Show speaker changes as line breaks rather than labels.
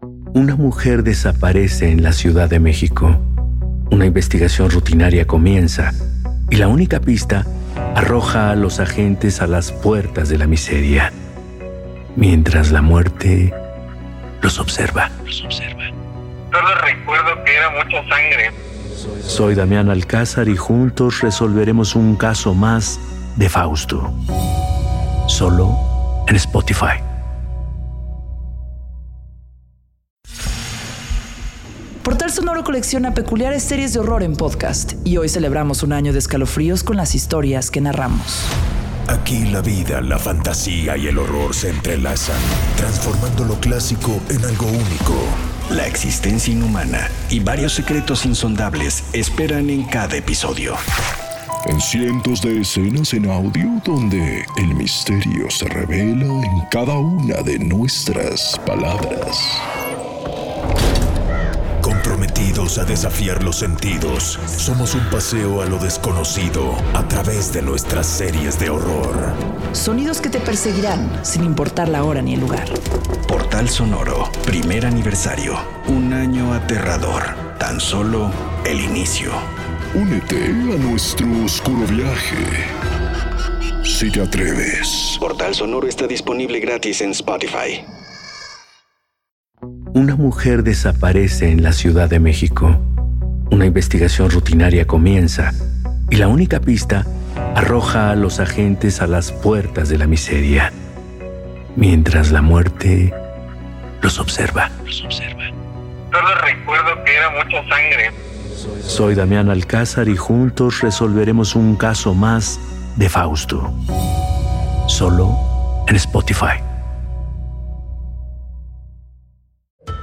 Una mujer desaparece en la Ciudad de México. Una investigación rutinaria comienza y la única pista arroja a los agentes a las puertas de la miseria, mientras la muerte los observa. Los observa.
Solo recuerdo que era mucha sangre.
Soy Damián Alcázar y juntos resolveremos un caso más de Fausto. Solo en Spotify.
Portal Sonoro colecciona peculiares series de horror en podcast y hoy celebramos un año de escalofríos con las historias que narramos.
Aquí la vida, la fantasía y el horror se entrelazan, transformando lo clásico en algo único.
La existencia inhumana y varios secretos insondables esperan en cada episodio.
En cientos de escenas en audio donde el misterio se revela en cada una de nuestras palabras.
Comprometidos a desafiar los sentidos, somos un paseo a lo desconocido a través de nuestras series de horror.
Sonidos que te perseguirán sin importar la hora ni el lugar.
Portal Sonoro, primer aniversario. Un año aterrador. Tan solo el inicio.
Únete a nuestro oscuro viaje. Si te atreves.
Portal Sonoro está disponible gratis en Spotify.
Una mujer desaparece en la Ciudad de México. Una investigación rutinaria comienza y la única pista arroja a los agentes a las puertas de la miseria, mientras la muerte los observa. Los observa.
Solo recuerdo que era mucha sangre.
Soy Damián Alcázar y juntos resolveremos un caso más de Fausto. Solo en Spotify.